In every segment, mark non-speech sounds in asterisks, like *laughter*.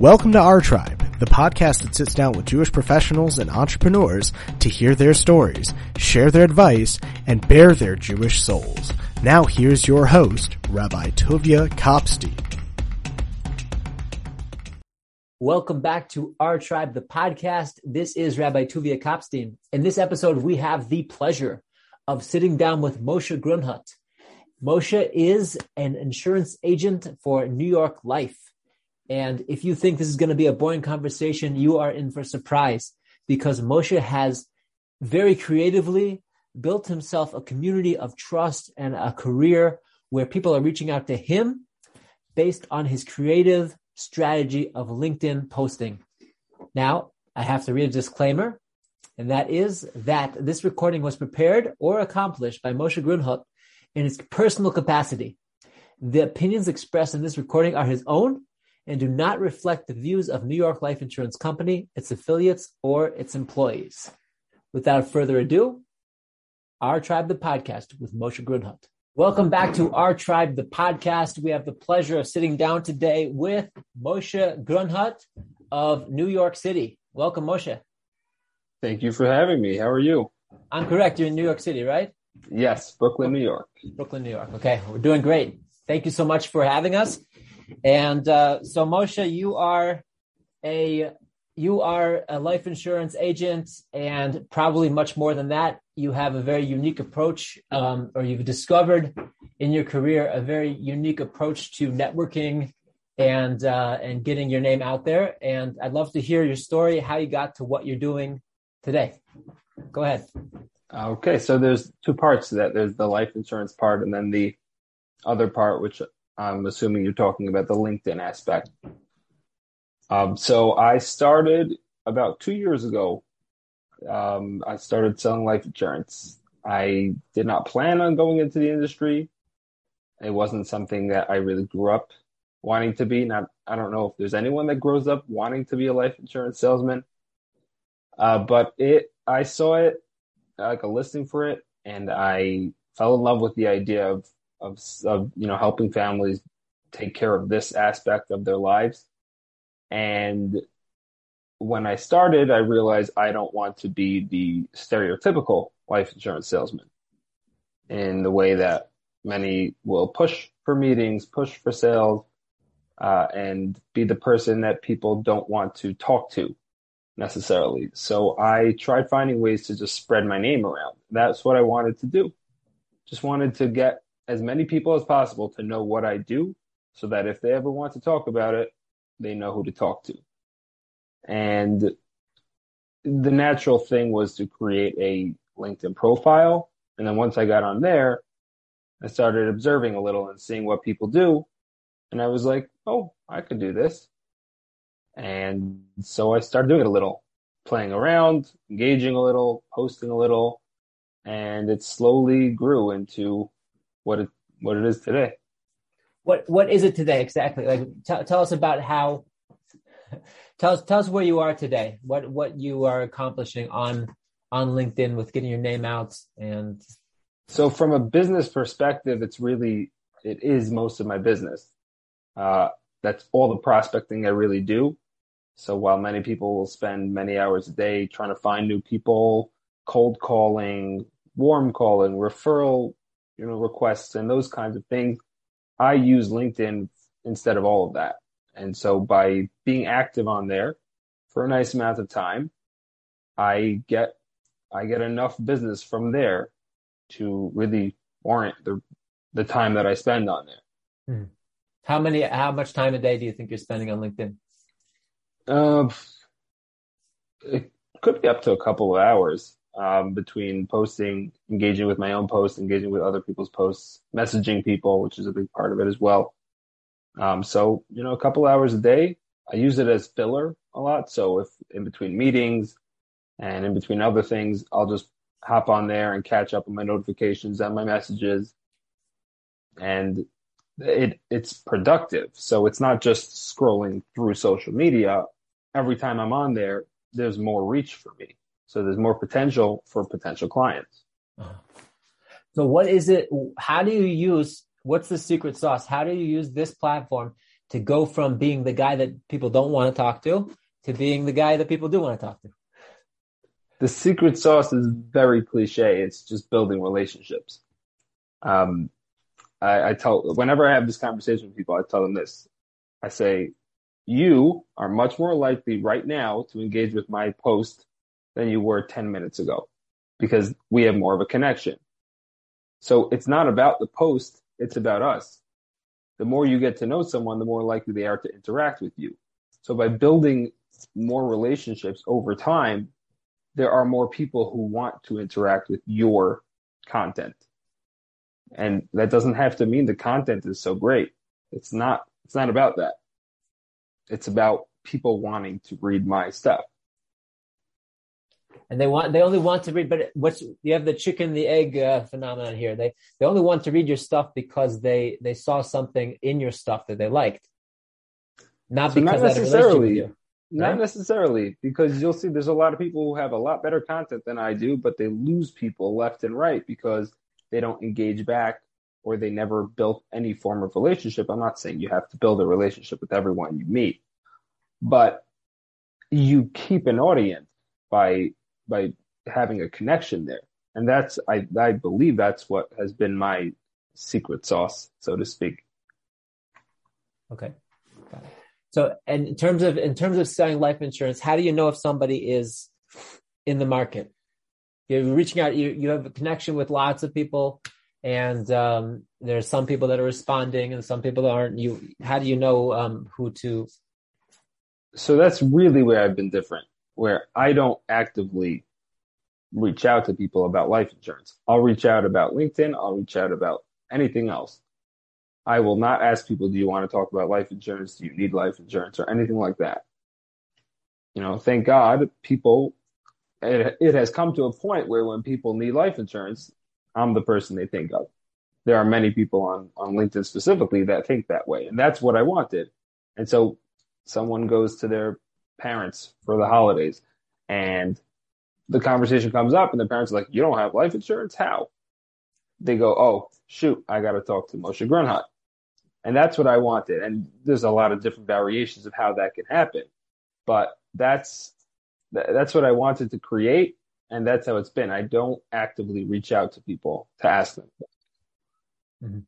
Welcome to Our Tribe, the podcast that sits down with Jewish professionals and entrepreneurs to hear their stories, share their advice, and bare their Jewish souls. Now here's your host, Rabbi Tuvia Kopstein. Welcome back to Our Tribe, the podcast. This is Rabbi Tuvia Kopstein. In this episode, we have the pleasure of sitting down with Moshe Grunhut. Moshe is an insurance agent for New York Life. And if you think this is going to be a boring conversation, you are in for surprise because Moshe has very creatively built himself a community of trust and a career where people are reaching out to him based on his creative strategy of LinkedIn posting. Now, I have to read a disclaimer, and that is that this recording was prepared or accomplished by Moshe Grunhut in his personal capacity. The opinions expressed in this recording are his own and do not reflect the views of New York Life Insurance Company, its affiliates, or its employees. Without further ado, Our Tribe the Podcast with Moshe Grunhut. Welcome back to Our Tribe the Podcast. We have the pleasure of sitting down today with Moshe Grunhut of New York City. Welcome, Moshe. Thank you for having me. How are you? I'm correct. You're in New York City, right? Yes, Brooklyn, New York. Brooklyn, New York. Okay, we're doing great. Thank you so much for having us. And uh, so, Moshe, you are a you are a life insurance agent, and probably much more than that. You have a very unique approach, um, or you've discovered in your career a very unique approach to networking and uh, and getting your name out there. And I'd love to hear your story, how you got to what you're doing today. Go ahead. Okay, so there's two parts to that. There's the life insurance part, and then the other part, which I'm assuming you're talking about the LinkedIn aspect. Um, so I started about two years ago. Um, I started selling life insurance. I did not plan on going into the industry. It wasn't something that I really grew up wanting to be. Not, I don't know if there's anyone that grows up wanting to be a life insurance salesman. Uh, but it, I saw it like a listing for it, and I fell in love with the idea of of, of you know helping families take care of this aspect of their lives. And when I started, I realized I don't want to be the stereotypical life insurance salesman in the way that many will push for meetings, push for sales, uh, and be the person that people don't want to talk to necessarily. So I tried finding ways to just spread my name around. That's what I wanted to do. Just wanted to get as many people as possible to know what I do so that if they ever want to talk about it, they know who to talk to. And the natural thing was to create a LinkedIn profile. And then once I got on there, I started observing a little and seeing what people do. And I was like, oh, I could do this. And so I started doing it a little, playing around, engaging a little, posting a little, and it slowly grew into what it what it is today. What what is it today exactly? Like t- tell us about how tell us tell us where you are today. What what you are accomplishing on on LinkedIn with getting your name out and so from a business perspective, it's really it is most of my business. Uh, that's all the prospecting I really do. So while many people will spend many hours a day trying to find new people, cold calling, warm calling, referral you know, requests and those kinds of things. I use LinkedIn instead of all of that. And so by being active on there for a nice amount of time, I get I get enough business from there to really warrant the the time that I spend on there. Hmm. How many how much time a day do you think you're spending on LinkedIn? Uh, it could be up to a couple of hours um, between posting, engaging with my own posts, engaging with other people's posts, messaging people, which is a big part of it as well. Um, so, you know, a couple hours a day. I use it as filler a lot. So if in between meetings and in between other things, I'll just hop on there and catch up on my notifications and my messages. And it it's productive. So it's not just scrolling through social media. Every time I'm on there, there's more reach for me. So there's more potential for potential clients. So what is it? How do you use, what's the secret sauce? How do you use this platform to go from being the guy that people don't want to talk to to being the guy that people do want to talk to? The secret sauce is very cliche. It's just building relationships. Um, I, I tell whenever I have this conversation with people, I tell them this. I say, you are much more likely right now to engage with my post than you were 10 minutes ago because we have more of a connection. So it's not about the post. It's about us. The more you get to know someone, the more likely they are to interact with you. So by building more relationships over time, there are more people who want to interact with your content. And that doesn't have to mean the content is so great. It's not, it's not about that. It's about people wanting to read my stuff. And they want, they only want to read, but what's, you have the chicken, the egg uh, phenomenon here. They, they only want to read your stuff because they, they saw something in your stuff that they liked. Not So because not they had a relationship necessarily. you. Not right? necessarily, because you'll see there's a lot of people who have a lot better content than I do, but they lose people left and right because they don't engage back or they never built any form of relationship. I'm not saying you have to build a relationship with everyone you meet, but you keep an audience by by having a connection there. And that's I I believe that's what has been my secret sauce, so to speak. Okay. So, and in terms of in terms of selling life insurance, how do you know if somebody is in the market? You're reaching out. You you have a connection with lots of people, and um, there's some people that are responding, and some people that aren't. You, how do you know um, who to? so that's really where I've been different, where I don't actively reach out to people about life insurance. I'll reach out about LinkedIn. I'll reach out about anything else. I will not ask people, do you want to talk about life insurance? Do you need life insurance or anything like that? You know, thank God people, it, it has come to a point where when people need life insurance, I'm the person they think of. There are many people on, on LinkedIn specifically that think that way. And that's what I wanted. And so someone goes to their parents for the holidays and the conversation comes up and the parents are like, you don't have life insurance? How? They go, oh, shoot, I got to talk to Moshe Grunhut. And that's what I wanted. And there's a lot of different variations of how that can happen. But that's, that's what I wanted to create. And that's how it's been. I don't actively reach out to people to ask them. Mm-hmm.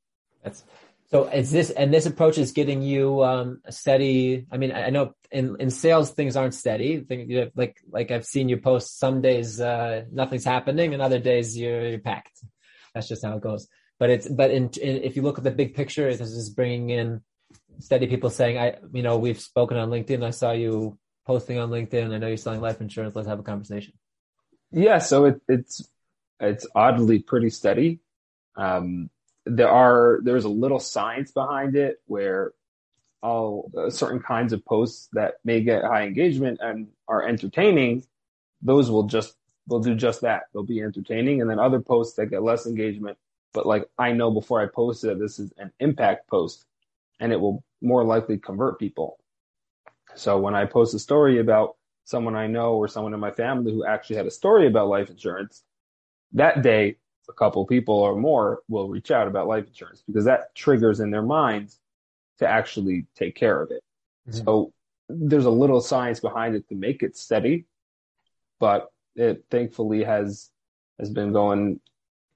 That's so. Is this and this approach is getting you um, a steady? I mean, I know in in sales things aren't steady. Like like I've seen you post. Some days uh, nothing's happening, and other days you're, you're packed. That's just how it goes. But it's but in, in if you look at the big picture, this is bringing in steady people saying, I you know we've spoken on LinkedIn. I saw you posting on LinkedIn. I know you're selling life insurance. Let's have a conversation. Yeah, so it, it's it's oddly pretty steady. Um, there are there's a little science behind it where all uh, certain kinds of posts that may get high engagement and are entertaining, those will just they'll do just that. They'll be entertaining, and then other posts that get less engagement, but like I know before I post it, this is an impact post, and it will more likely convert people. So when I post a story about someone I know or someone in my family who actually had a story about life insurance, that day, a couple people or more will reach out about life insurance because that triggers in their minds to actually take care of it. Mhm. So there's a little science behind it to make it steady, but it thankfully has has been going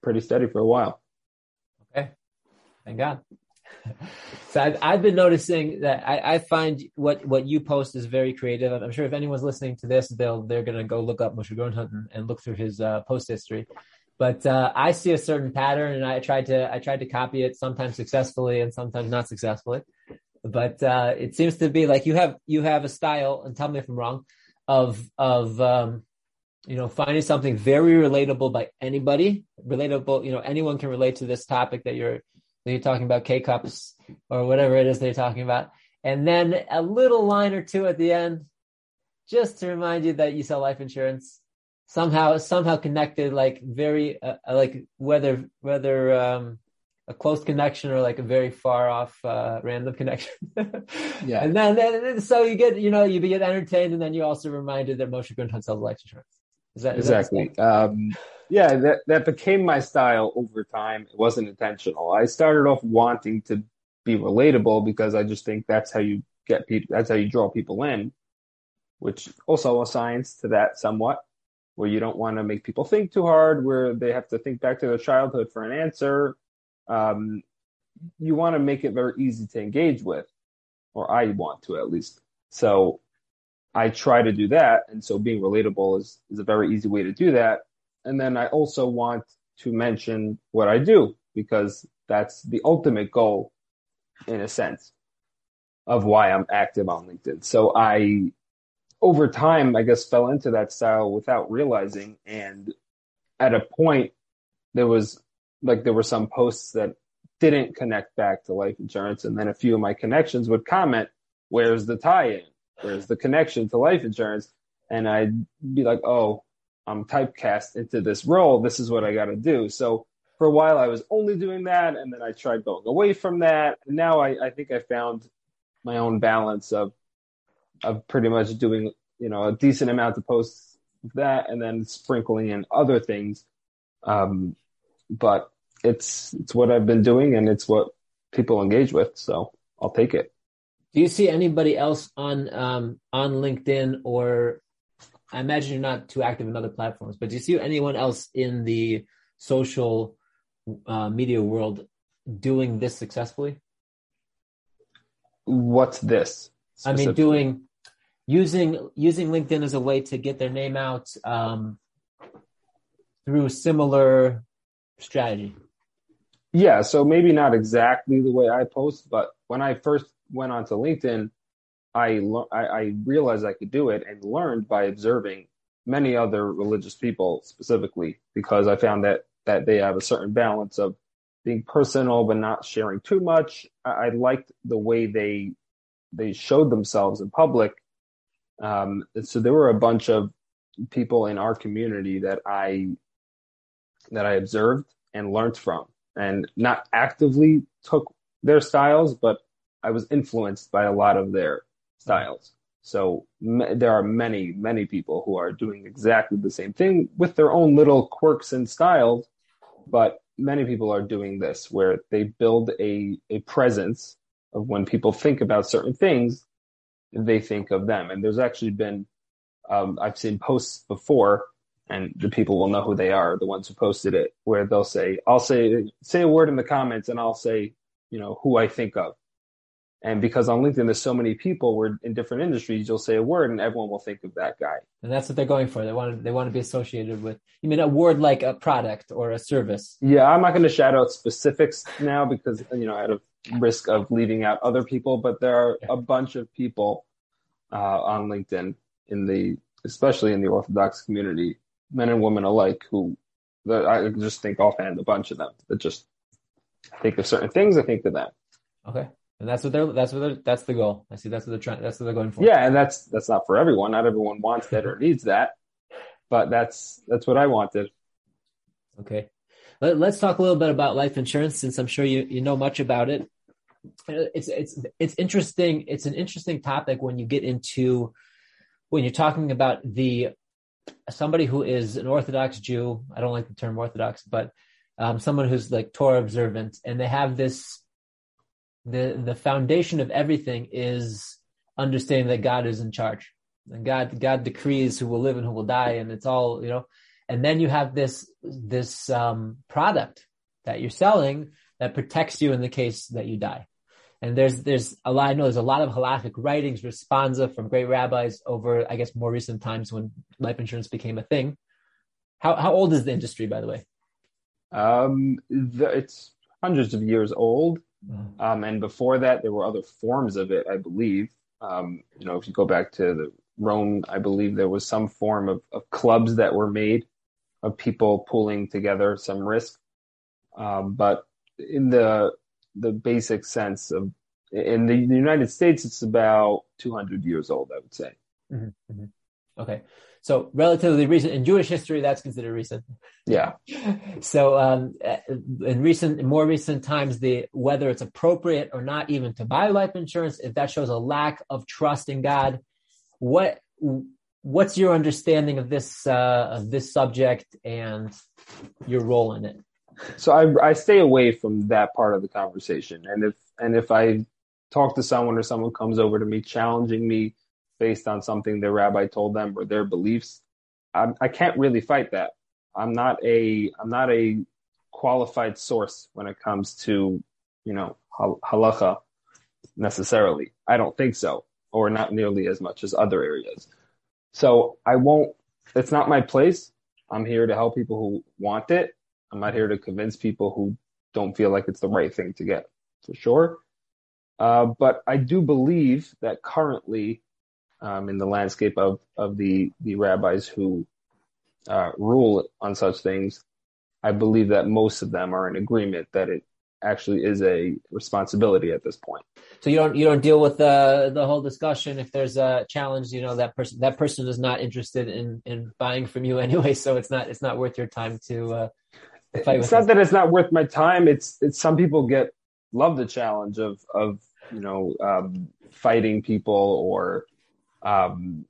pretty steady for a while. Okay. Thank God. *laughs* so I've, I've been noticing that I, I find what, what you post is very creative. I'm sure if anyone's listening to this, they'll, they're going to go look up Moshe Grunhut and, and look through his uh, post history. But uh, I see a certain pattern and I tried to, I tried to copy it sometimes successfully and sometimes not successfully. But uh, it seems to be like you have, you have a style and tell me if I'm wrong of, of, um, you know, finding something very relatable by anybody, relatable, you know, anyone can relate to this topic that you're, that you're talking about K cups or whatever it is they're talking about. And then a little line or two at the end, just to remind you that you sell life insurance somehow, somehow connected, like very, uh, like whether, whether, um, a close connection or like a very far off, uh, random connection. *laughs* Yeah. And then, then, so you get, you know, you get entertained and then you're also reminded that Moshe Grunhut sells life insurance. Is that is that Exactly. Um, yeah, that, that became my style over time. It wasn't intentional. I started off wanting to be relatable because I just think that's how you get people, that's how you draw people in, which also assigns to that somewhat, where you don't want to make people think too hard, where they have to think back to their childhood for an answer. Um, you want to make it very easy to engage with, or I want to at least. So I try to do that. And so being relatable is, is a very easy way to do that. And then I also want to mention what I do because that's the ultimate goal in a sense of why I'm active on LinkedIn. So I, over time, I guess fell into that style without realizing. And at a point, there was like, there were some posts that didn't connect back to life insurance. And then a few of my connections would comment, where's the tie in? Where's the connection to life insurance? And I'd be like, oh, I'm typecast into this role. This is what I got to do. So for a while, I was only doing that. And then I tried going away from that. And now I, I think I found my own balance of, of pretty much doing, you know, a decent amount of posts of that and then sprinkling in other things. Um, but it's, it's what I've been doing and it's what people engage with. So I'll take it. Do you see anybody else on um, on LinkedIn or I imagine you're not too active in other platforms, but do you see anyone else in the social uh, media world doing this successfully? What's this? I mean, doing using using LinkedIn as a way to get their name out um, through similar strategy. Yeah, so maybe not exactly the way I post, but when I first went onto LinkedIn, I, I, I realized I could do it and learned by observing many other religious people specifically because I found that that they have a certain balance of being personal but not sharing too much. I, I liked the way they they showed themselves in public. Um, so there were a bunch of people in our community that I that I observed and learned from, and not actively took their styles, but I was influenced by a lot of their styles. So m- there are many, many people who are doing exactly the same thing with their own little quirks and styles, but many people are doing this where they build a, a presence of when people think about certain things, they think of them. And there's actually been, um, I've seen posts before and the people will know who they are, the ones who posted it, where they'll say, I'll say, say a word in the comments and I'll say, you know, who I think of. And because on LinkedIn, there's so many people, we're in different industries, you'll say a word and everyone will think of that guy. And that's what they're going for. They want to, they want to be associated with, you mean a word like a product or a service? Yeah, I'm not going to shout out specifics now because, you know, out of risk of leaving out other people, but there are a bunch of people uh, on LinkedIn in the, especially in the Orthodox community, men and women alike, who that I just think offhand a bunch of them that just think of certain things. I think of them. Okay. And that's what they're that's what they're that's the goal. I see that's what they're trying that's what they're going for. Yeah, and that's that's not for everyone. Not everyone wants that or needs that. But that's that's what I wanted. Okay. Let, us talk a little bit about life insurance since I'm sure you, you know much about it. It's it's it's interesting. It's an interesting topic when you get into when you're talking about the somebody who is an Orthodox Jew. I don't like the term Orthodox, but um, someone who's like Torah observant, and they have this the the foundation of everything is understanding that God is in charge. And God God decrees who will live and who will die, and it's all you know. And then you have this this um, product that you're selling that protects you in the case that you die. And there's there's a lot. I know there's a lot of halachic writings, responsa from great rabbis over, I guess, more recent times when life insurance became a thing. How how old is the industry, by the way? Um, the, it's hundreds of years old. Mm-hmm. Um, and before that, there were other forms of it, I believe. Um, you know, if you go back to the Rome, I believe there was some form of, of clubs that were made of people pooling together some risk. Um, but in the the basic sense of in the, the, United States, it's about 200 years old, I would say. Mm-hmm, mm-hmm. Okay. So relatively recent in Jewish history, that's considered recent. Yeah. *laughs* So um, in recent, in more recent times, the whether it's appropriate or not even to buy life insurance, if that shows a lack of trust in God, what what's your understanding of this uh, of this subject and your role in it? So I I stay away from that part of the conversation. And if and if I talk to someone or someone comes over to me challenging me based on something their rabbi told them or their beliefs, I, I can't really fight that. I'm not a I'm not a qualified source when it comes to you know halacha necessarily. I don't think so, or not nearly as much as other areas. So I won't. It's not my place. I'm here to help people who want it. I'm not here to convince people who don't feel like it's the right thing to get, for sure. Uh, but I do believe that currently, um, in the landscape of of the the rabbis who uh, rule on such things, I believe that most of them are in agreement that it actually is a responsibility at this point. So you don't you don't deal with the the whole discussion if there's a challenge. You know that person that person is not interested in in buying from you *laughs* anyway, so it's not it's not worth your time to. Uh, it's not that it's not worth my time. It's it's some people get love the challenge of of you know um, fighting people or um,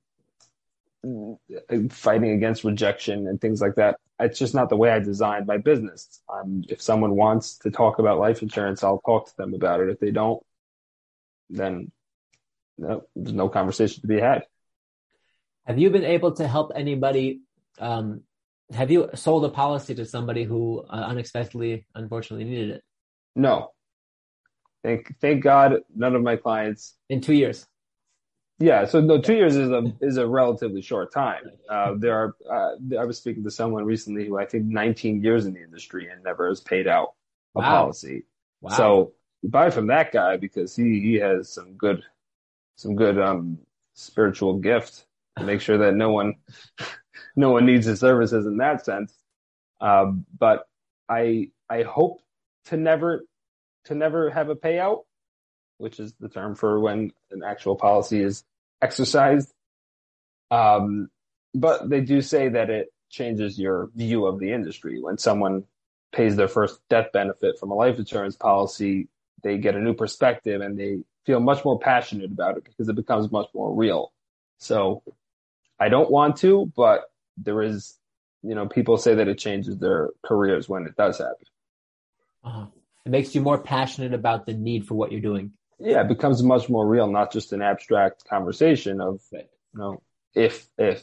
fighting against rejection and things like that. It's just not the way I designed my business. Um, if someone wants to talk about life insurance, I'll talk to them about it. If they don't, then no, there's no conversation to be had. Have you been able to help anybody? Um, have you sold a policy to somebody who uh, unexpectedly, unfortunately, needed it? No. Thank thank God, none of my clients in two years. Yeah, so no, two years is a is a relatively short time. Uh, there are uh, I was speaking to someone recently who I think 19 years in the industry and never has paid out a wow. policy. Wow. So buy from that guy because he he has some good some good um spiritual gift to make sure that no one no one needs his services in that sense. Um, but I I hope to never to never have a payout which is the term for when an actual policy is exercised. Um, but they do say that it changes your view of the industry. When someone pays their first death benefit from a life insurance policy, they get a new perspective and they feel much more passionate about it because it becomes much more real. So I don't want to, but there is, you know, people say that it changes their careers when it does happen. Uh-huh. It makes you more passionate about the need for what you're doing yeah, it becomes much more real, not just an abstract conversation of, you know, if, if,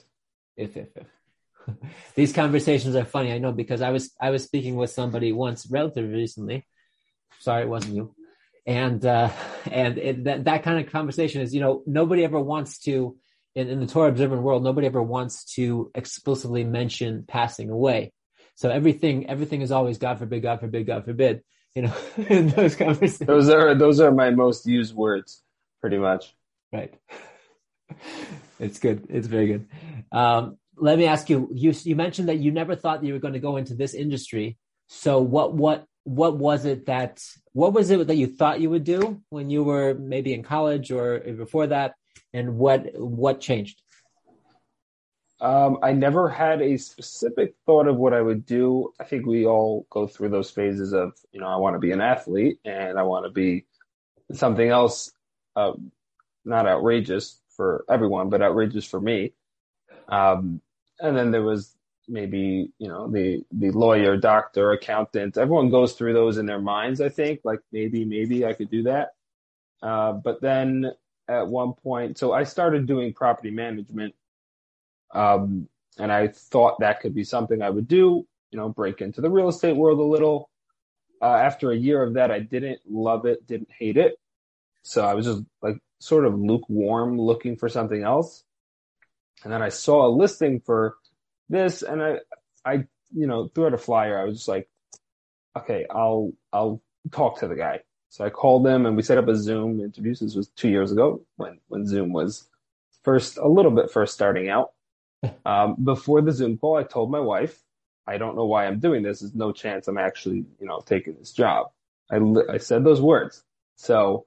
if, if, if. *laughs* These conversations are funny, I know, because I was I was speaking with somebody once, relatively recently. Sorry, it wasn't you. And uh, *laughs* and it, that that kind of conversation is, you know, nobody ever wants to in, in the Torah observant world, nobody ever wants to explicitly mention passing away. So everything everything is always God forbid, God forbid, God forbid you know, *laughs* in those conversations. Those are those are my most used words, pretty much. Right. *laughs* It's good. It's very good. Um, let me ask you, you. You mentioned that you never thought that you were going to go into this industry. So what what what was it that what was it that you thought you would do when you were maybe in college or before that, and what what changed? Um, I never had a specific thought of what I would do. I think we all go through those phases of, you know, I want to be an athlete and I want to be something else, uh, not outrageous for everyone, but outrageous for me. Um, and then there was maybe, you know, the, the lawyer, doctor, accountant. Everyone goes through those in their minds, I think, like maybe, maybe I could do that. Uh, but then at one point, so I started doing property management um, and I thought that could be something I would do, you know, break into the real estate world a little. Uh, after a year of that, I didn't love it, didn't hate it. So I was just like sort of lukewarm looking for something else. And then I saw a listing for this and I, I, you know, threw out a flyer. I was just like, okay, I'll, I'll talk to the guy. So I called them and we set up a Zoom interview. This was two years ago when, when Zoom was first, a little bit first starting out. *laughs* Um, before the Zoom call, I told my wife, I don't know why I'm doing this. There's no chance I'm actually, you know, taking this job. I, I said those words. So,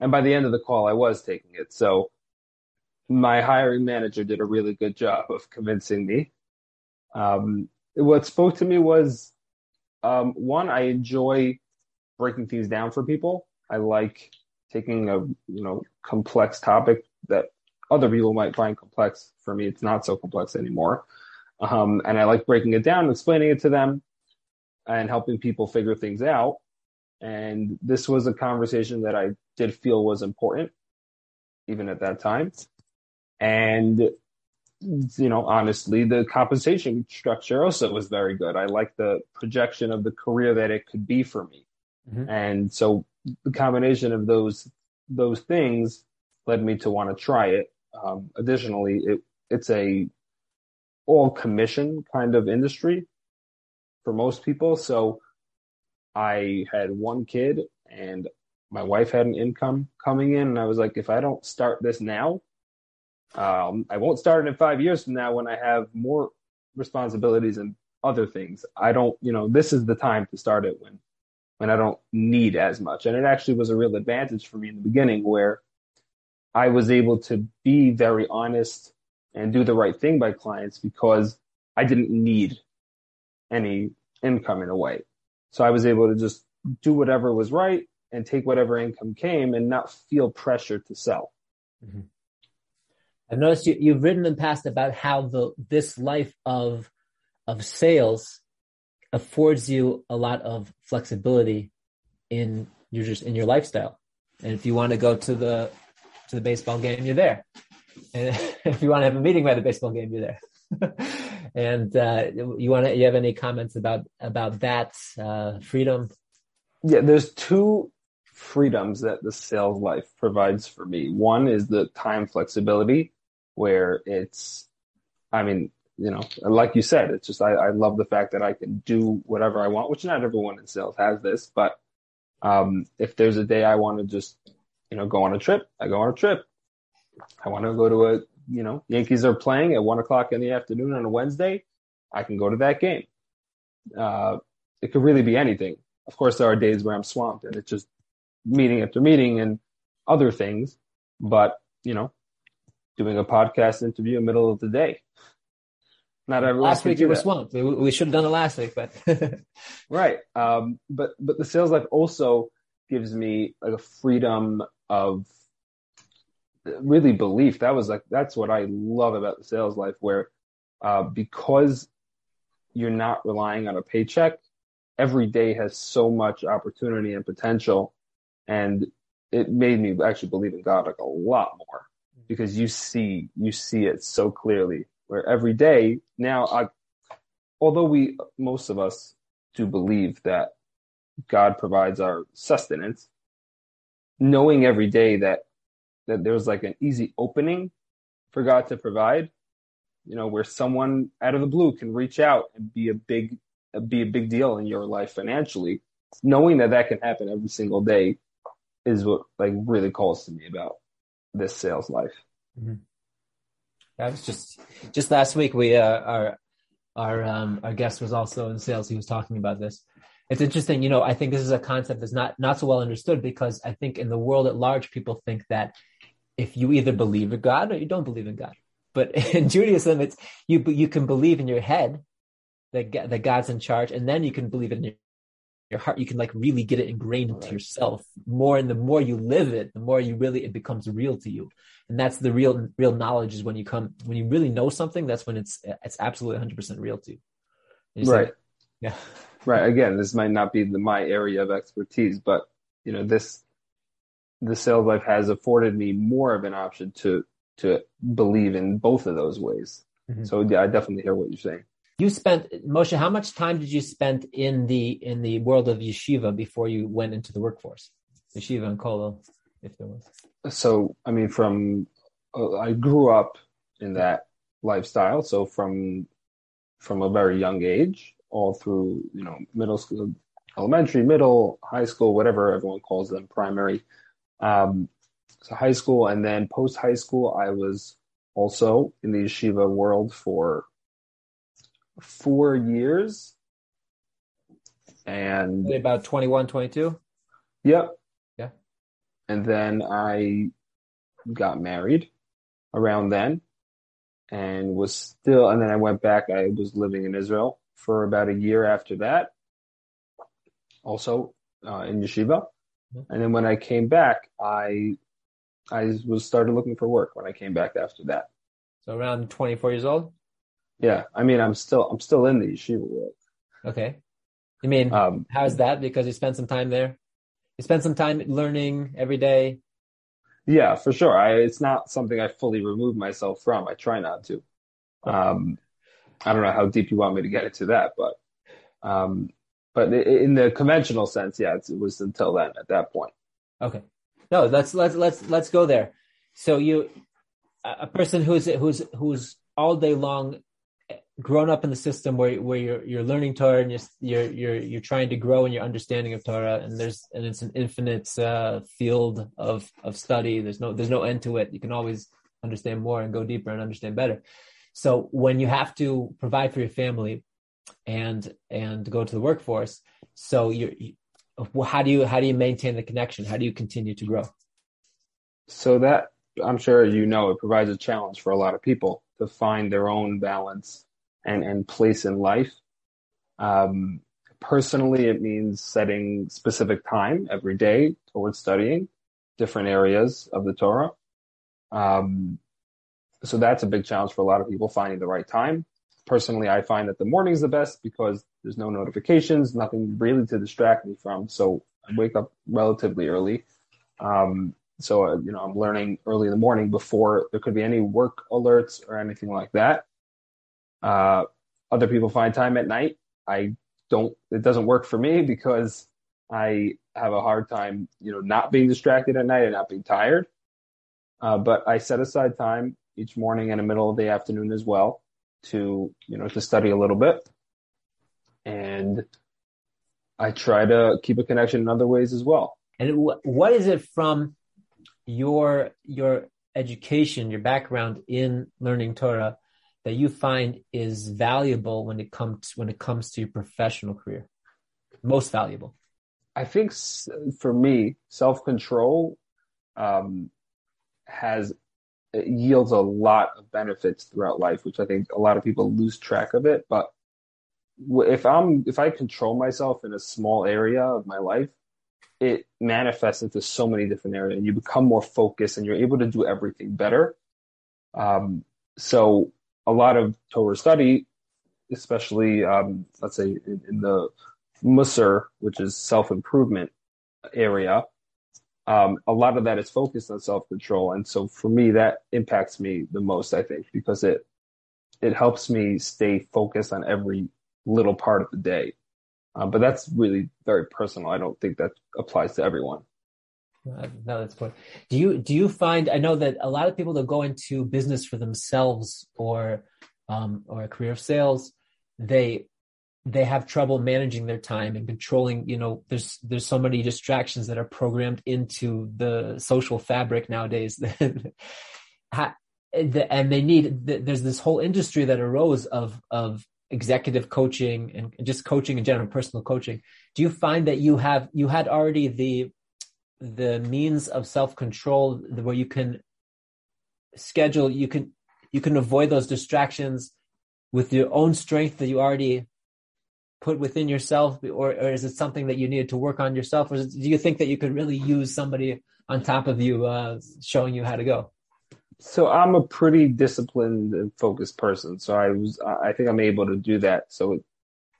and by the end of the call, I was taking it. So my hiring manager did a really good job of convincing me. Um, what spoke to me was, um, one, I enjoy breaking things down for people. I like taking a, you know, complex topic that other people might find complex. For me, it's not so complex anymore. Um, and I like breaking it down explaining it to them. and helping people figure things out. And this was a conversation that I did feel was important, even at that time. And, you know, honestly, the compensation structure also was very good. I like the projection of the career that it could be for me. Mm-hmm. And so the combination of those, those things led me to want to try it. Um, additionally, it, it's a all commission kind of industry for most people. So I had one kid and my wife had an income coming in and I was like, if I don't start this now, um, I won't start it in five years from now when I have more responsibilities and other things. I don't, you know, this is the time to start it when, when I don't need as much. And it actually was a real advantage for me in the beginning where I was able to be very honest and do the right thing by clients because I didn't need any income in a way. So I was able to just do whatever was right and take whatever income came and not feel pressure to sell. Mm-hmm. I've noticed you, have written in the past about how the this life of of sales affords you a lot of flexibility in your just in your lifestyle. And if you want to go to the to the baseball game, you're there. And *laughs* if you want to have a meeting by the baseball game, you're there. *laughs* and uh, you want to, you have any comments about about that uh, freedom? Yeah, there's two freedoms that the sales life provides for me. One is the time flexibility, where it's, I mean, you know, like you said, it's just I, I love the fact that I can do whatever I want, which not everyone in sales has this, but um, if there's a day I want to just, you know, go on a trip, I go on a trip. I want to go to a, you know, Yankees are playing at one o'clock in the afternoon on a Wednesday. I can go to that game. Uh, it could really be anything. Of course, there are days where I'm swamped and it's just meeting after meeting and other things. But, you know, doing a podcast interview in the middle of the day. Not everyone. Last week you were swamped. We, we, should have done it last week, but *laughs* right. Um, but but the sales life also gives me like a freedom of really belief. That was like that's what I love about the sales life, where uh, because you're not relying on a paycheck, every day has so much opportunity and potential, and it made me actually believe in God like a lot more because you see you see it so clearly. Where every day now, I, although we most of us do believe that God provides our sustenance, knowing every day that that there's like an easy opening for God to provide, you know, where someone out of the blue can reach out and be a big, be a big deal in your life financially. Knowing that that can happen every single day is what like really calls to me about this sales life. Mm-hmm. That was just just last week. We uh, our our um, our guest was also in sales. He was talking about this. It's interesting, you know. I think this is a concept that's not not so well understood because I think in the world at large, people think that if you either believe in God or you don't believe in God. But *laughs* in Judaism, it's you you can believe in your head that that God's in charge, and then you can believe in your, your heart. You can like really get it ingrained into yourself more, and the more you live it, the more you really it becomes real to you. And that's the real real knowledge is when you come when you really know something. That's when it's it's absolutely 100 percent real to you. right. Yeah. *laughs* Right. Again, this might not be the, my area of expertise, but you know this the sales life has afforded me more of an option to to believe in both of those ways. Mm-hmm. So yeah, I definitely hear what you're saying. You spent Moshe. How much time did you spend in the in the world of yeshiva before you went into the workforce? Yeshiva and kollel, if there was. So I mean, from uh, I grew up in that lifestyle. So from from a very young age, all through you know middle school, elementary, middle, high school, whatever everyone calls them, primary. Um, so high school and then post high school, I was also in the yeshiva world for four years. And about 21, 22? Yep. Yeah. And then I got married around then and was still, and then I went back. I was living in Israel for about a year after that, also uh, in yeshiva. And then when I came back, I I was started looking for work when I came back after that. So around 24 years old. Yeah, I mean, I'm still I'm still in the yeshiva world. Okay. You mean um, how's that? Because you spend some time there. You spend some time learning every day. Yeah, for sure. I, it's not something I fully remove myself from. I try not to. Um, I don't know how deep you want me to get into that, but um, but in the conventional sense, yeah, it was until then. At that point. Okay. No, let's let's let's let's go there. So you, a person who's who's who's all day long grown up in the system where where you're you're learning Torah and you're you're you're, you're trying to grow in your understanding of Torah and there's and it's an infinite uh, field of of study. There's no there's no end to it. You can always understand more and go deeper and understand better. So when you have to provide for your family and and go to the workforce, so you how do you how do you maintain the connection? How do you continue to grow? So that I'm sure you know it provides a challenge for a lot of people to find their own balance and and place in life. Um, personally, it means setting specific time every day towards studying different areas of the Torah. Um, so that's a big challenge for a lot of people finding the right time. Personally, I find that the morning is the best because there's no notifications, nothing really to distract me from. So I wake up relatively early. Um, so, uh, you know, I'm learning early in the morning before there could be any work alerts or anything like that. Uh, other people find time at night. I don't, it doesn't work for me because I have a hard time, you know, not being distracted at night and not being tired. Uh, but I set aside time each morning and the middle of the afternoon as well to, you know, to study a little bit. And I try to keep a connection in other ways as well. And what is it from your, your education, your background in learning Torah that you find is valuable when it comes, when it comes to your professional career? Most valuable? I think for me, self control um, has yields a lot of benefits throughout life, which I think a lot of people lose track of it. But if I'm if I control myself in a small area of my life, it manifests into so many different areas, and you become more focused, and you're able to do everything better. Um, so a lot of Torah study, especially um, let's say in, in the Musar, which is self improvement area, um, a lot of that is focused on self control, and so for me, that impacts me the most. I think because it it helps me stay focused on every little part of the day. Um, but that's really very personal. I don't think that applies to everyone. No, that's point. Do you do you find? I know that a lot of people that go into business for themselves or um, or a career of sales, they they have trouble managing their time and controlling you know there's there's so many distractions that are programmed into the social fabric nowadays *laughs* That, and they need there's this whole industry that arose of of executive coaching and just coaching in general personal coaching do you find that you have you had already the the means of self-control where you can schedule you can you can avoid those distractions with your own strength that you already put within yourself, or, or is it something that you needed to work on yourself, or do you think that you could really use somebody on top of you uh, showing you how to go? So I'm a pretty disciplined and focused person, so I was I think I'm able to do that. So it,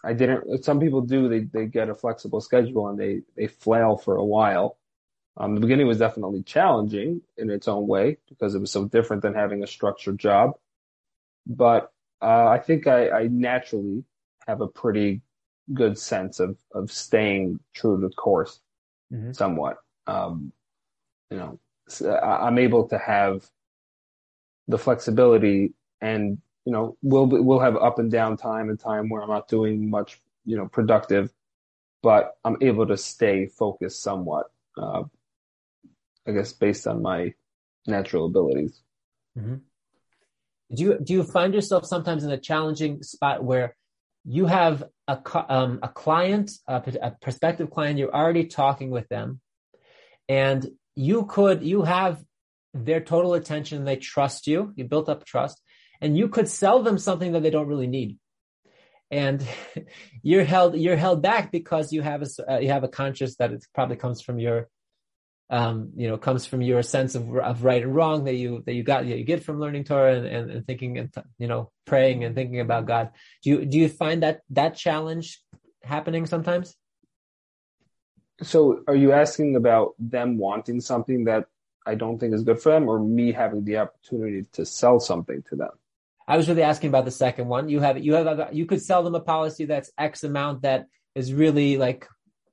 I didn't. Some people do. They they get a flexible schedule and they they flail for a while. Um, the beginning was definitely challenging in its own way because it was so different than having a structured job. But uh, I think I, I naturally have a pretty good sense of of staying true to the course mm-hmm. somewhat. Um, you know, I'm able to have the flexibility and you know we'll we'll have up and down time and time where I'm not doing much you know productive, but I'm able to stay focused somewhat. Uh, I guess based on my natural abilities. Mm-hmm. Do you do you find yourself sometimes in a challenging spot where you have a, um, a client, a, a prospective client, you're already talking with them and you could, you have their total attention. They trust you. You built up trust and you could sell them something that they don't really need. And *laughs* you're held, you're held back because you have a, uh, you have a conscience that it probably comes from your um, you know, comes from your sense of, of right and wrong that you that you got that you get from learning Torah and, and, and thinking and you know praying and thinking about God. Do you do you find that that challenge happening sometimes? So, are you asking about them wanting something that I don't think is good for them, or me having the opportunity to sell something to them? I was really asking about the second one. You have you have you could sell them a policy that's X amount that is really like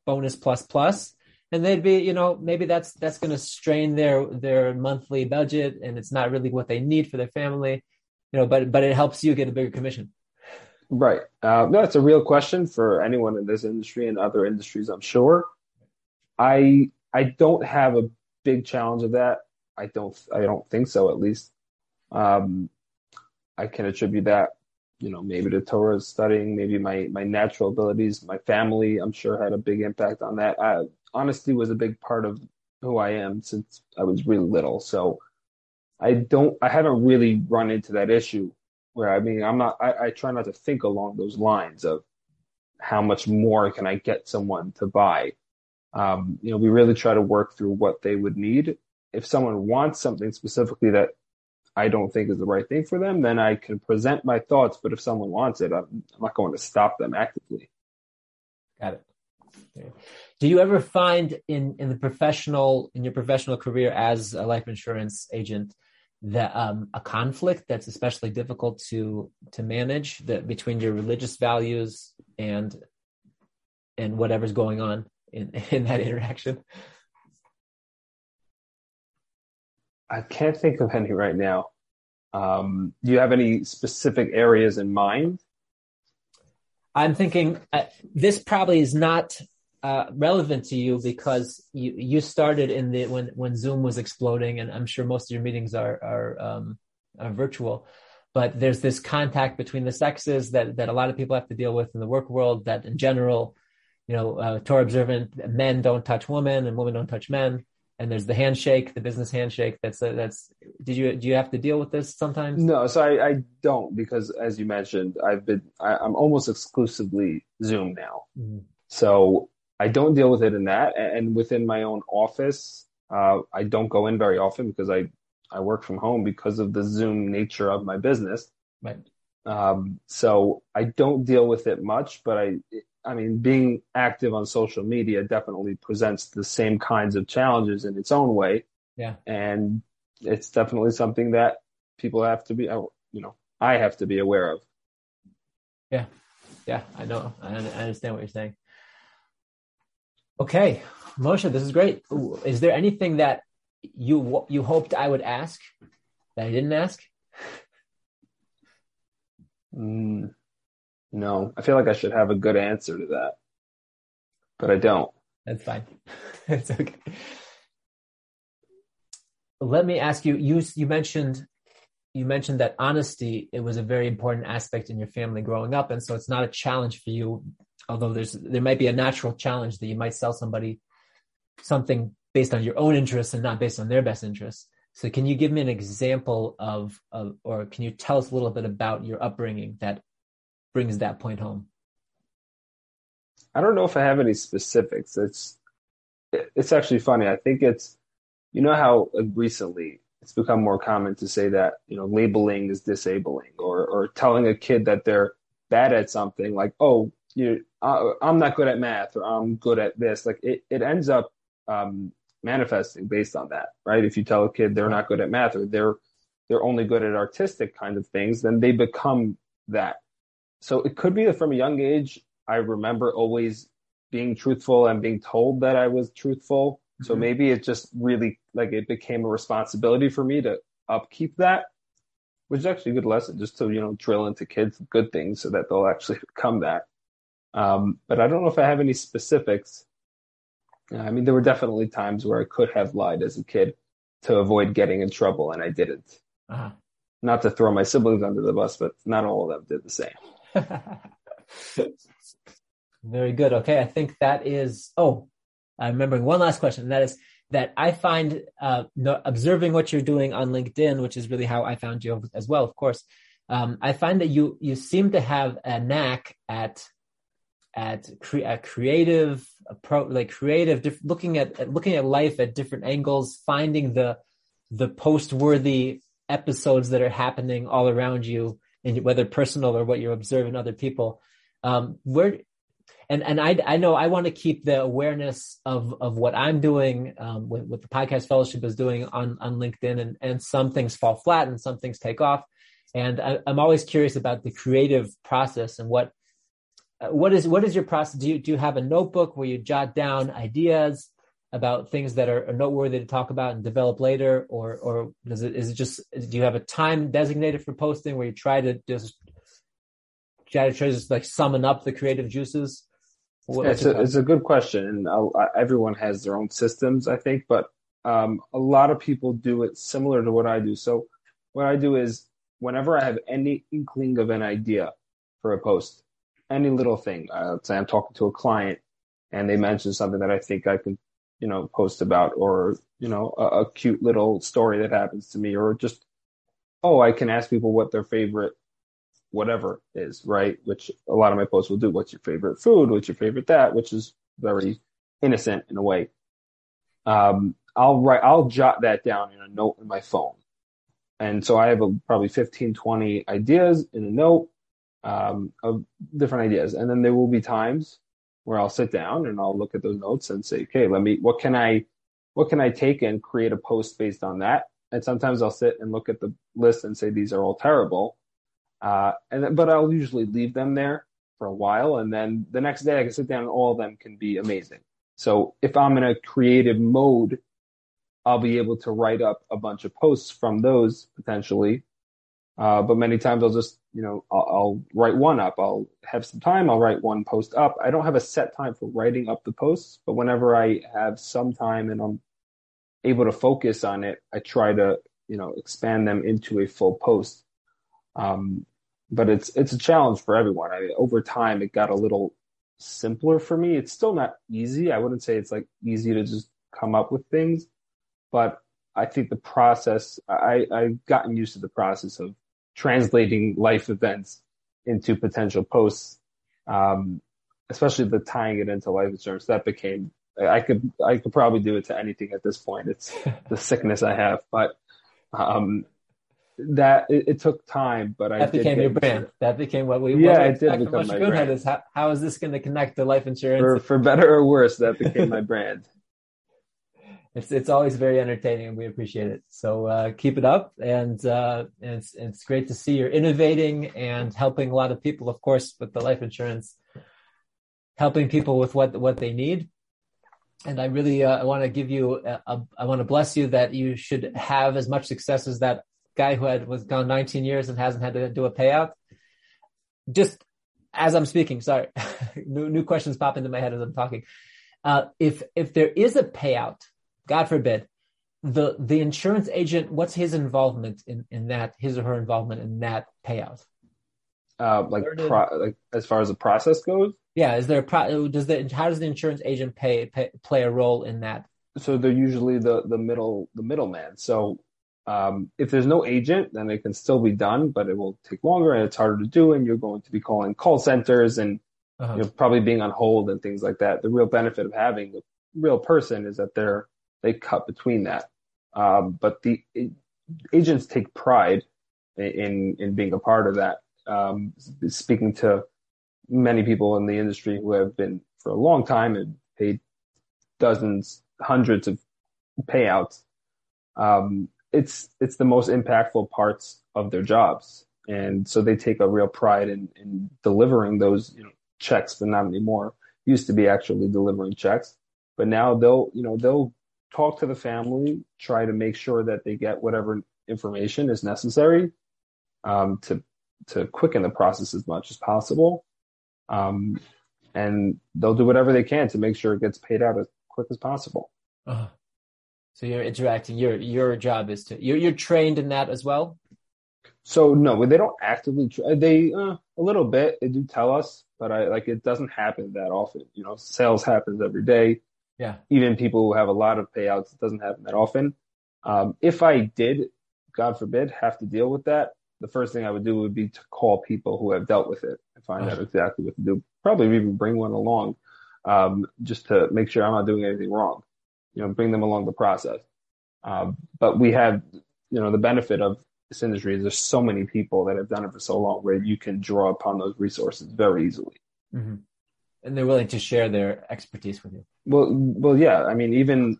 bonus plus plus, and they'd be you know maybe that's that's going to strain their their monthly budget, and it's not really what they need for their family, you know. But but it helps you get a bigger commission. Right. Uh, no, it's a real question for anyone in this industry and other industries, I'm sure. I I don't have a big challenge of that. I don't I don't think so at least. Um, I can attribute that, you know, maybe to Torah studying, maybe my my natural abilities, my family. I'm sure had a big impact on that. I, honesty was a big part of who I am since I was really little. So I don't I haven't really run into that issue where I mean I'm not I, I try not to think along those lines of how much more can I get someone to buy um, you know, we really try to work through what they would need. If someone wants something specifically that I don't think is the right thing for them, then I can present my thoughts. But if someone wants it, I'm, I'm not going to stop them actively. Got it. Do you ever find in in the professional in your professional career as a life insurance agent that um, a conflict that's especially difficult to to manage that between your religious values and and whatever's going on in, *laughs* in that interaction? I can't think of any right now. Um, do you have any specific areas in mind? I'm thinking uh, this probably is not uh, relevant to you because you you started in the when when Zoom was exploding, and I'm sure most of your meetings are are, um, are virtual. But there's this contact between the sexes that that a lot of people have to deal with in the work world. That in general, you know, uh, Torah observant men don't touch women and women don't touch men. And there's the handshake, the business handshake. That's uh, that's. Did you do you have to deal with this sometimes? No, so I, I don't because as you mentioned, I've been I, am almost exclusively Zoom now. Mm-hmm. So I don't deal with it in that, and within my own office, uh, I don't go in very often because I I work from home because of the Zoom nature of my business. Right. Um, so I don't deal with it much, but I I mean, being active on social media definitely presents the same kinds of challenges in its own way. Yeah. And it's definitely something that people have to be, uh, you know, I have to be aware of. Yeah. Yeah. I know. I understand what you're saying. Okay. Moshe, this is great. Is there anything that you, you hoped I would ask that I didn't ask? Mm. No, I feel like I should have a good answer to that, but I don't. That's fine. *laughs* It's okay. Let me ask you. You you mentioned you mentioned that honesty it was a very important aspect in your family growing up, and so it's not a challenge for you. Although there's there might be a natural challenge that you might sell somebody something based on your own interests and not based on their best interests. So can you give me an example of, of or can you tell us a little bit about your upbringing that brings that point home? I don't know if I have any specifics. It's it's actually funny. I think it's you know how recently it's become more common to say that you know labeling is disabling or or telling a kid that they're bad at something like oh you uh, I'm not good at math or I'm good at this like it it ends up um, manifesting based on that right if you tell a kid they're not good at math or they're they're only good at artistic kind of things then they become that so it could be that from a young age, I remember always being truthful and being told that I was truthful. Mm-hmm. So maybe it just really like it became a responsibility for me to upkeep that, which is actually a good lesson just to, you know, drill into kids good things so that they'll actually *laughs* become that. Um, but I don't know if I have any specifics. I mean, there were definitely times where I could have lied as a kid to avoid getting in trouble and I didn't. Uh-huh. Not to throw my siblings under the bus, but not all of them did the same. *laughs* Very good. Okay, I think that is. Oh, I'm remembering one last question. And that is that I find uh, observing what you're doing on LinkedIn, which is really how I found you as well. Of course, um, I find that you you seem to have a knack at at, cre- at creative approach, like creative, diff- looking at, at looking at life at different angles, finding the the post worthy episodes that are happening all around you and whether personal or what you observe in other people. Um, where and and I I know I want to keep the awareness of of what I'm doing, um, what, what the podcast fellowship is doing on on LinkedIn, and and some things fall flat and some things take off, and I, I'm always curious about the creative process and what what is what is your process? Do you do you have a notebook where you jot down ideas about things that are, are noteworthy to talk about and develop later, or or does it is it just do you have a time designated for posting where you try to just try to just like summon up the creative juices? What, it's, a, it's a good question, and I'll, everyone has their own systems, I think, but um, a lot of people do it similar to what I do. So what I do is whenever I have any inkling of an idea for a post, any little thing. Uh, say I'm talking to a client and they mention something that I think I could, you know, post about or, you know, a, a cute little story that happens to me or just, oh, I can ask people what their favorite whatever is, right? Which a lot of my posts will do. What's your favorite food? What's your favorite that? Which is very innocent in a way. Um, I'll write, I'll jot that down in a note in my phone. And so I have a, probably 15, 20 ideas in a note um, of different ideas. And then there will be times where I'll sit down and I'll look at those notes and say, okay, let me, what can I, what can I take and create a post based on that? And sometimes I'll sit and look at the list and say, these are all terrible. Uh, and then, but I'll usually leave them there for a while. And then the next day I can sit down and all of them can be amazing. So if I'm in a creative mode, I'll be able to write up a bunch of posts from those potentially uh, but many times I'll just, you know, I'll, I'll, write one up. I'll have some time. I'll write one post up. I don't have a set time for writing up the posts, but whenever I have some time and I'm able to focus on it, I try to, you know, expand them into a full post. Um, but it's, it's a challenge for everyone. I mean, over time, it got a little simpler for me. It's still not easy. I wouldn't say it's like easy to just come up with things, but I think the process, I, I've gotten used to the process of translating life events into potential posts, um, especially the tying it into life insurance. That became I could I could probably do it to anything at this point. It's *laughs* the sickness I have, but um, that it, it, took time. But that I became your brand. That became what we yeah, it did become my brand. Is how, how is this going to connect to life insurance? For, for better or worse, that became my brand *laughs* it's it's always very entertaining and we appreciate it. So uh, keep it up, and, uh, and it's it's great to see you're innovating and helping a lot of people, of course, with the life insurance, helping people with what what they need. And I really uh, I want to give you a, a, I want to bless you that you should have as much success as that guy who had was gone 19 years and hasn't had to do a payout. Just as I'm speaking, sorry, *laughs* new new questions pop into my head as I'm talking. Uh, if if there is a payout God forbid, the the insurance agent, what's his involvement in in that his or her involvement in that payout? Uh, like pro, like as far as the process goes. Yeah, is there a pro, does the how does the insurance agent pay, pay play a role in that? So they're usually the the middle the middleman. So um, if there's no agent, then it can still be done, but it will take longer and it's harder to do, and you're going to be calling call centers and uh-huh. you know, probably being on hold and things like that. The real benefit of having a real person is that they're they cut between that. Um, but the it, agents take pride in in being a part of that. Um, speaking to many people in the industry who have been for a long time and paid dozens, hundreds of payouts, um, it's it's the most impactful parts of their jobs, and so they take a real pride in, in delivering those you know checks, but not anymore. Used to be actually delivering checks, but now they'll you know they'll talk to the family, try to make sure that they get whatever information is necessary um, to to quicken the process as much as possible. Um, and they'll do whatever they can to make sure it gets paid out as quick as possible. Uh, so you're interacting. Your your job is to you're you're trained in that as well. So no, they don't actively. Tra- they uh, a little bit. They do tell us, but I like it doesn't happen that often. You know, sales happens every day. Yeah. Even people who have a lot of payouts, it doesn't happen that often. Um, if I did, God forbid, have to deal with that, the first thing I would do would be to call people who have dealt with it and find out exactly what to do. Probably even bring one along, um, just to make sure I'm not doing anything wrong. You know, bring them along the process. Um, but we have, you know, the benefit of this industry is there's so many people that have done it for so long where you can draw upon those resources very easily. Mm-hmm. And they're willing to share their expertise with you. Well, well, yeah. I mean, even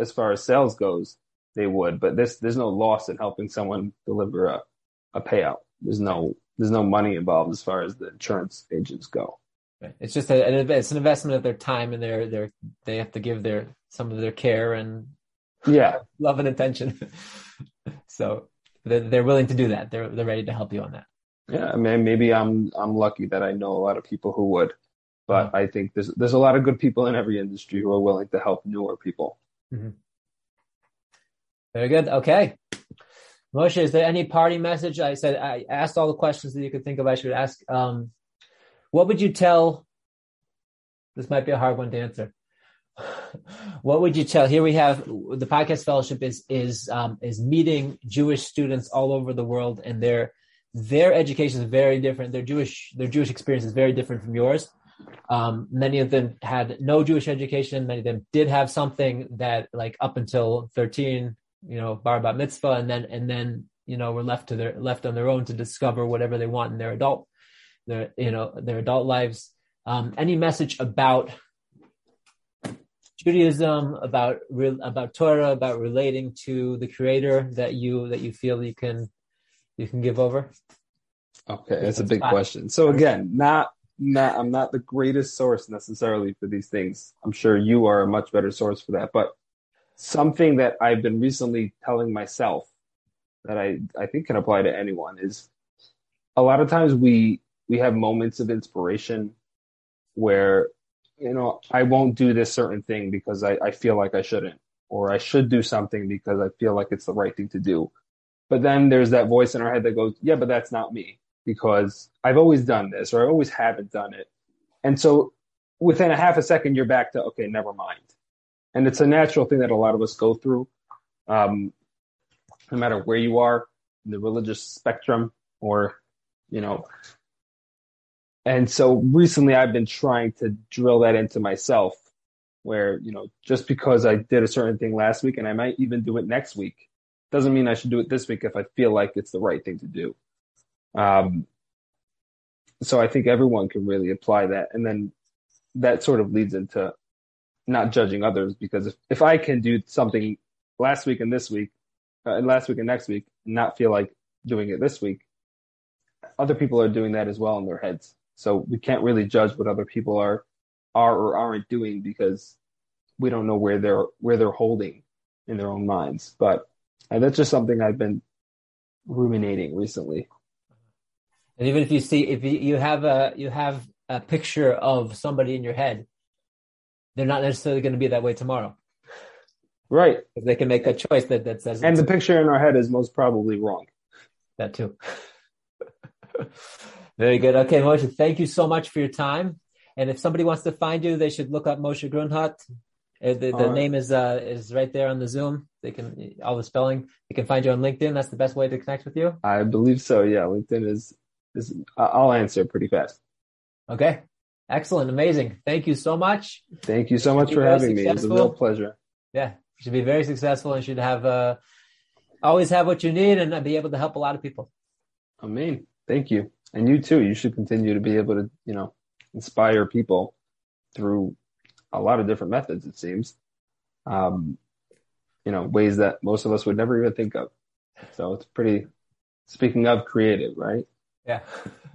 as far as sales goes, they would, but this there's no loss in helping someone deliver a, a payout. There's no there's no money involved as far as the insurance agents go. Right. It's just a, it's an investment of their time and their their they have to give their some of their care and yeah love and attention. *laughs* so they're, they're willing to do that. They're they're ready to help you on that. Yeah, I mean, maybe I'm I'm lucky that I know a lot of people who would, but mm-hmm. I think there's there's a lot of good people in every industry who are willing to help newer people. Mm-hmm. Very good. Okay. Moshe, is there any party message? I said I asked all the questions that you could think of. I should ask. Um, what would you tell? This might be a hard one to answer. *sighs* what would you tell? Here we have the podcast fellowship is is um, is meeting Jewish students all over the world, and their their education is very different. Their Jewish their Jewish experience is very different from yours. Um, many of them had no Jewish education. Many of them did have something that, like up until thirteen, you know, bar bat mitzvah, and then and then you know were left to their left on their own to discover whatever they want in their adult, their you know their adult lives. Um, any message about Judaism, about about Torah, about relating to the Creator that you that you feel you can you can give over? Okay, that's a big question. So again, not not I'm not the greatest source necessarily for these things. I'm sure you are a much better source for that, but something that I've been recently telling myself that I I think can apply to anyone is a lot of times we we have moments of inspiration where you know I won't do this certain thing because I, I feel like I shouldn't or I should do something because I feel like it's the right thing to do. But then there's that voice in our head that goes, yeah, but that's not me because I've always done this or I always haven't done it. And so within a half a second, you're back to, okay, never mind. And it's a natural thing that a lot of us go through. Um, no matter where you are in the religious spectrum or, you know, and so recently I've been trying to drill that into myself where, you know, just because I did a certain thing last week and I might even do it next week doesn't mean I should do it this week if I feel like it's the right thing to do. Um, so I think everyone can really apply that. And then that sort of leads into not judging others because if, if I can do something last week and this week, uh, and last week and next week, and not feel like doing it this week, other people are doing that as well in their heads. So we can't really judge what other people are are or aren't doing because we don't know where they're where they're holding in their own minds. But that's just something I've been ruminating recently. And even if you see, if you have a you have a picture of somebody in your head, they're not necessarily going to be that way tomorrow. Right. They can make a choice that, that says. And the picture in our head is most probably wrong. That too. *laughs* Very good. Okay, Moshe, thank you so much for your time. And if somebody wants to find you, they should look up Moshe Grunhut. Uh, the, the name is uh, is right there on the Zoom. They can all the spelling. They can find you on LinkedIn. That's the best way to connect with you. I believe so. Yeah, LinkedIn is I'll answer pretty fast. Okay. Excellent. Amazing. Thank you so much. Thank you so much for having successful. me. It was a real pleasure. Yeah. You should be very successful and should have, uh, always have what you need and be able to help a lot of people. I mean, thank you. And you too. You should continue to be able to, you know, inspire people through a lot of different methods, it seems. Um, you know, ways that most of us would never even think of. So it's pretty, speaking of creative, right? Yeah.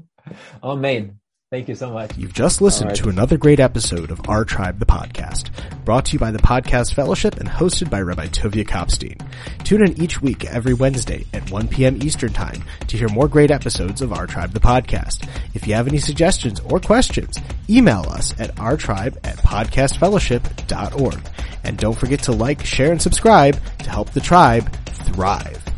*laughs* oh, man. Thank you so much. You've just listened right. to another great episode of Our Tribe the Podcast, brought to you by the Podcast Fellowship and hosted by Rabbi Tuvia Kopstein. Tune in each week every Wednesday at 1 p.m. Eastern Time to hear more great episodes of Our Tribe the Podcast. If you have any suggestions or questions, email us at ourtribe at podcastfellowship.org. And don't forget to like, share, and subscribe to help the tribe thrive.